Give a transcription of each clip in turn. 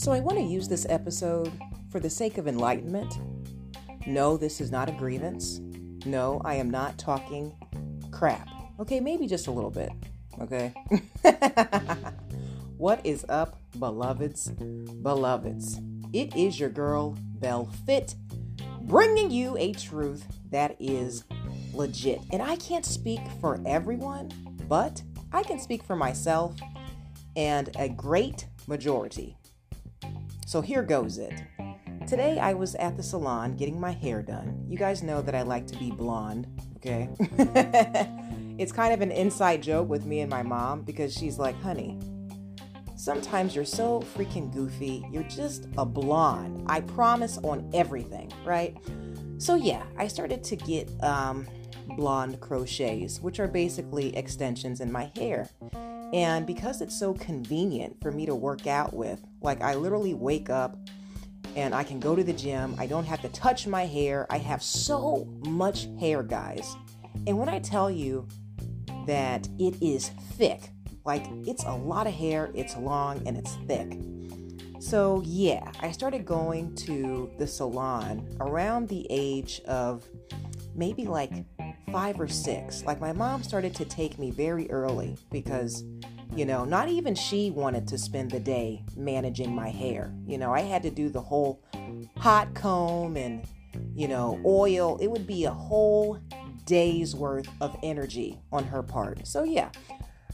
So, I want to use this episode for the sake of enlightenment. No, this is not a grievance. No, I am not talking crap. Okay, maybe just a little bit. Okay. what is up, beloveds? Beloveds, it is your girl, Belle Fit, bringing you a truth that is legit. And I can't speak for everyone, but I can speak for myself and a great majority. So here goes it. Today I was at the salon getting my hair done. You guys know that I like to be blonde, okay? it's kind of an inside joke with me and my mom because she's like, honey, sometimes you're so freaking goofy. You're just a blonde. I promise on everything, right? So yeah, I started to get um, blonde crochets, which are basically extensions in my hair. And because it's so convenient for me to work out with, like I literally wake up and I can go to the gym. I don't have to touch my hair. I have so much hair, guys. And when I tell you that it is thick, like it's a lot of hair, it's long, and it's thick. So, yeah, I started going to the salon around the age of maybe like five or six. Like, my mom started to take me very early because you know, not even she wanted to spend the day managing my hair. You know, I had to do the whole hot comb and, you know, oil. It would be a whole day's worth of energy on her part. So, yeah,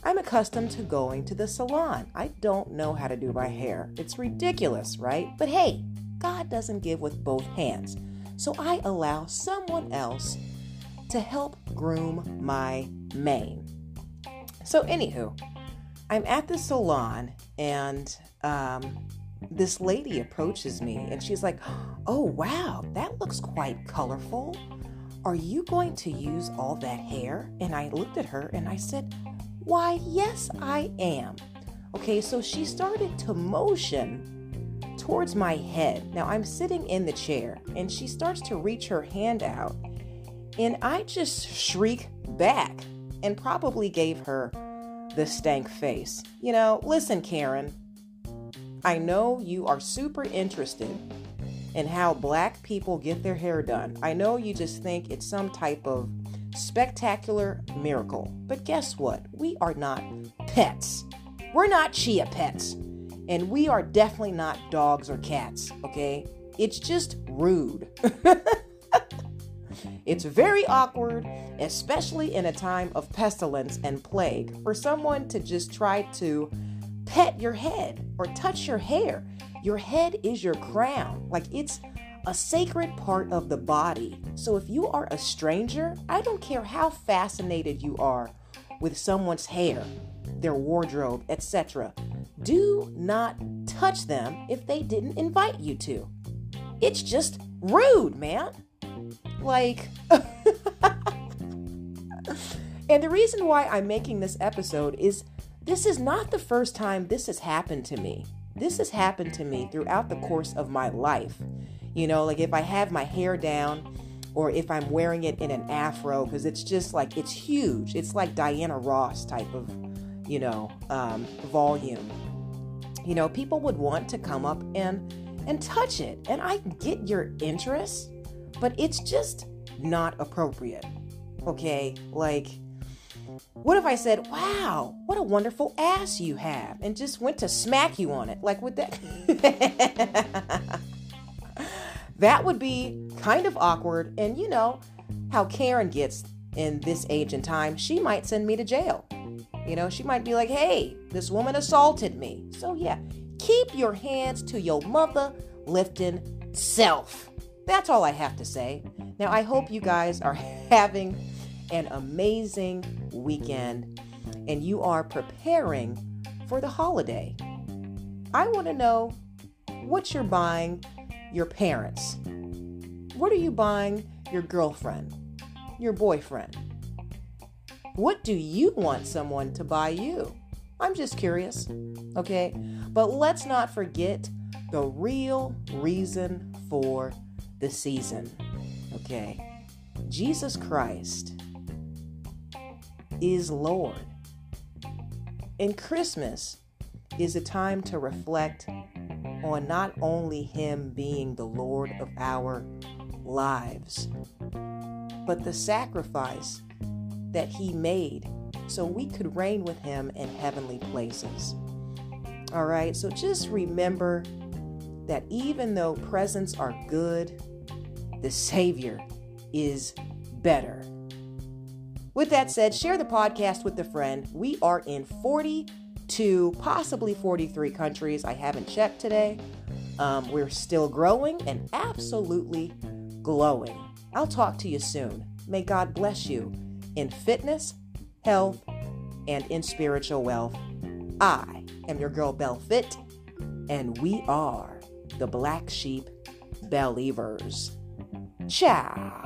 I'm accustomed to going to the salon. I don't know how to do my hair. It's ridiculous, right? But hey, God doesn't give with both hands. So I allow someone else to help groom my mane. So, anywho, I'm at the salon and um, this lady approaches me and she's like, Oh, wow, that looks quite colorful. Are you going to use all that hair? And I looked at her and I said, Why, yes, I am. Okay, so she started to motion towards my head. Now I'm sitting in the chair and she starts to reach her hand out. And I just shriek back and probably gave her the stank face. You know, listen, Karen, I know you are super interested in how black people get their hair done. I know you just think it's some type of spectacular miracle. But guess what? We are not pets. We're not chia pets. And we are definitely not dogs or cats, okay? It's just rude. It's very awkward, especially in a time of pestilence and plague, for someone to just try to pet your head or touch your hair. Your head is your crown. Like it's a sacred part of the body. So if you are a stranger, I don't care how fascinated you are with someone's hair, their wardrobe, etc. Do not touch them if they didn't invite you to. It's just rude, man. Like, and the reason why I'm making this episode is this is not the first time this has happened to me. This has happened to me throughout the course of my life. You know, like if I have my hair down or if I'm wearing it in an afro, because it's just like, it's huge. It's like Diana Ross type of, you know, um, volume. You know, people would want to come up and and touch it. And I get your interest but it's just not appropriate. Okay? Like, what if I said, wow, what a wonderful ass you have, and just went to smack you on it? Like, would that. that would be kind of awkward. And you know how Karen gets in this age and time, she might send me to jail. You know, she might be like, hey, this woman assaulted me. So, yeah, keep your hands to your mother lifting self. That's all I have to say. Now, I hope you guys are having an amazing weekend and you are preparing for the holiday. I want to know what you're buying your parents. What are you buying your girlfriend, your boyfriend? What do you want someone to buy you? I'm just curious. Okay? But let's not forget the real reason for the season. Okay. Jesus Christ is Lord. And Christmas is a time to reflect on not only Him being the Lord of our lives, but the sacrifice that He made so we could reign with Him in heavenly places. All right, so just remember that even though presents are good, the Savior is better. With that said, share the podcast with a friend. We are in 42, possibly 43 countries. I haven't checked today. Um, we're still growing and absolutely glowing. I'll talk to you soon. May God bless you in fitness, health, and in spiritual wealth. I am your girl Belle Fit, and we are the Black Sheep Believers. Ciao.